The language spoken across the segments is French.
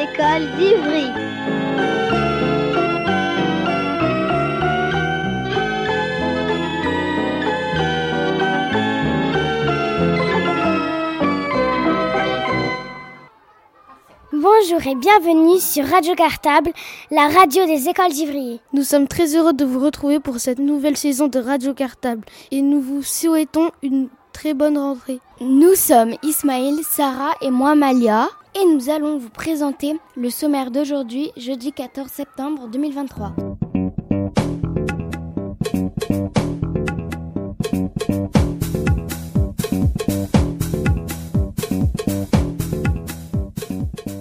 écoles d'Ivry. Bonjour et bienvenue sur Radio Cartable, la radio des écoles d'Ivry. Nous sommes très heureux de vous retrouver pour cette nouvelle saison de Radio Cartable et nous vous souhaitons une très bonne rentrée. Nous sommes Ismaël, Sarah et moi Malia et nous allons vous présenter le sommaire d'aujourd'hui, jeudi 14 septembre 2023.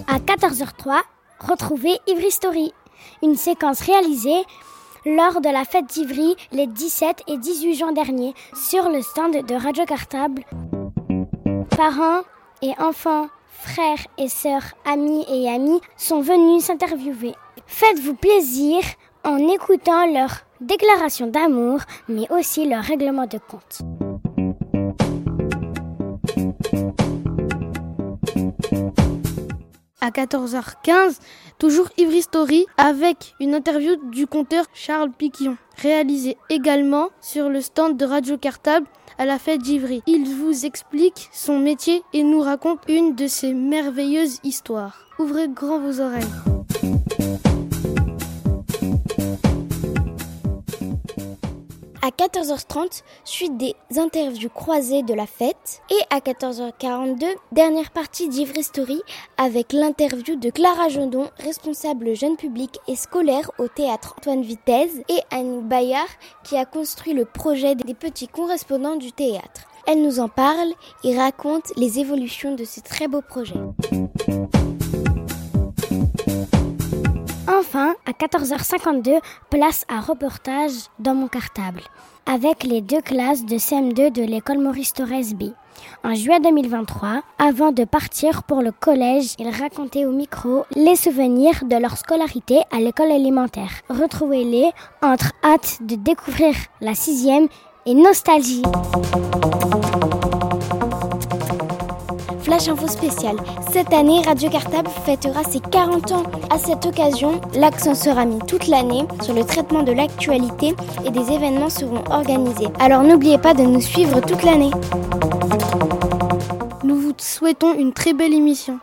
À 14h03, retrouvez Ivry Story, une séquence réalisée lors de la fête d'Ivry les 17 et 18 juin dernier sur le stand de Radio Cartable. Parents et enfants, frères et sœurs, amis et amis sont venus s'interviewer. Faites-vous plaisir en écoutant leur déclaration d'amour, mais aussi leur règlement de compte. À 14h15, toujours Ivry Story avec une interview du conteur Charles Piquion, réalisée également sur le stand de Radio Cartable à la fête d'Ivry. Il vous explique son métier et nous raconte une de ses merveilleuses histoires. Ouvrez grand vos oreilles. 14h30, suite des interviews croisées de la fête. Et à 14h42, dernière partie d'Ivry Story avec l'interview de Clara Jondon, responsable jeune public et scolaire au théâtre Antoine Vitesse, et Annick Bayard qui a construit le projet des petits correspondants du théâtre. Elle nous en parle et raconte les évolutions de ce très beau projet. Enfin, à 14h52, place à reportage dans mon cartable, avec les deux classes de CM2 de l'école Maurice Torres B. En juillet 2023, avant de partir pour le collège, ils racontaient au micro les souvenirs de leur scolarité à l'école élémentaire. Retrouvez-les entre hâte de découvrir la sixième et nostalgie. Info spécial. Cette année, Radio Cartable fêtera ses 40 ans. À cette occasion, l'accent sera mis toute l'année sur le traitement de l'actualité et des événements seront organisés. Alors n'oubliez pas de nous suivre toute l'année. Nous vous souhaitons une très belle émission.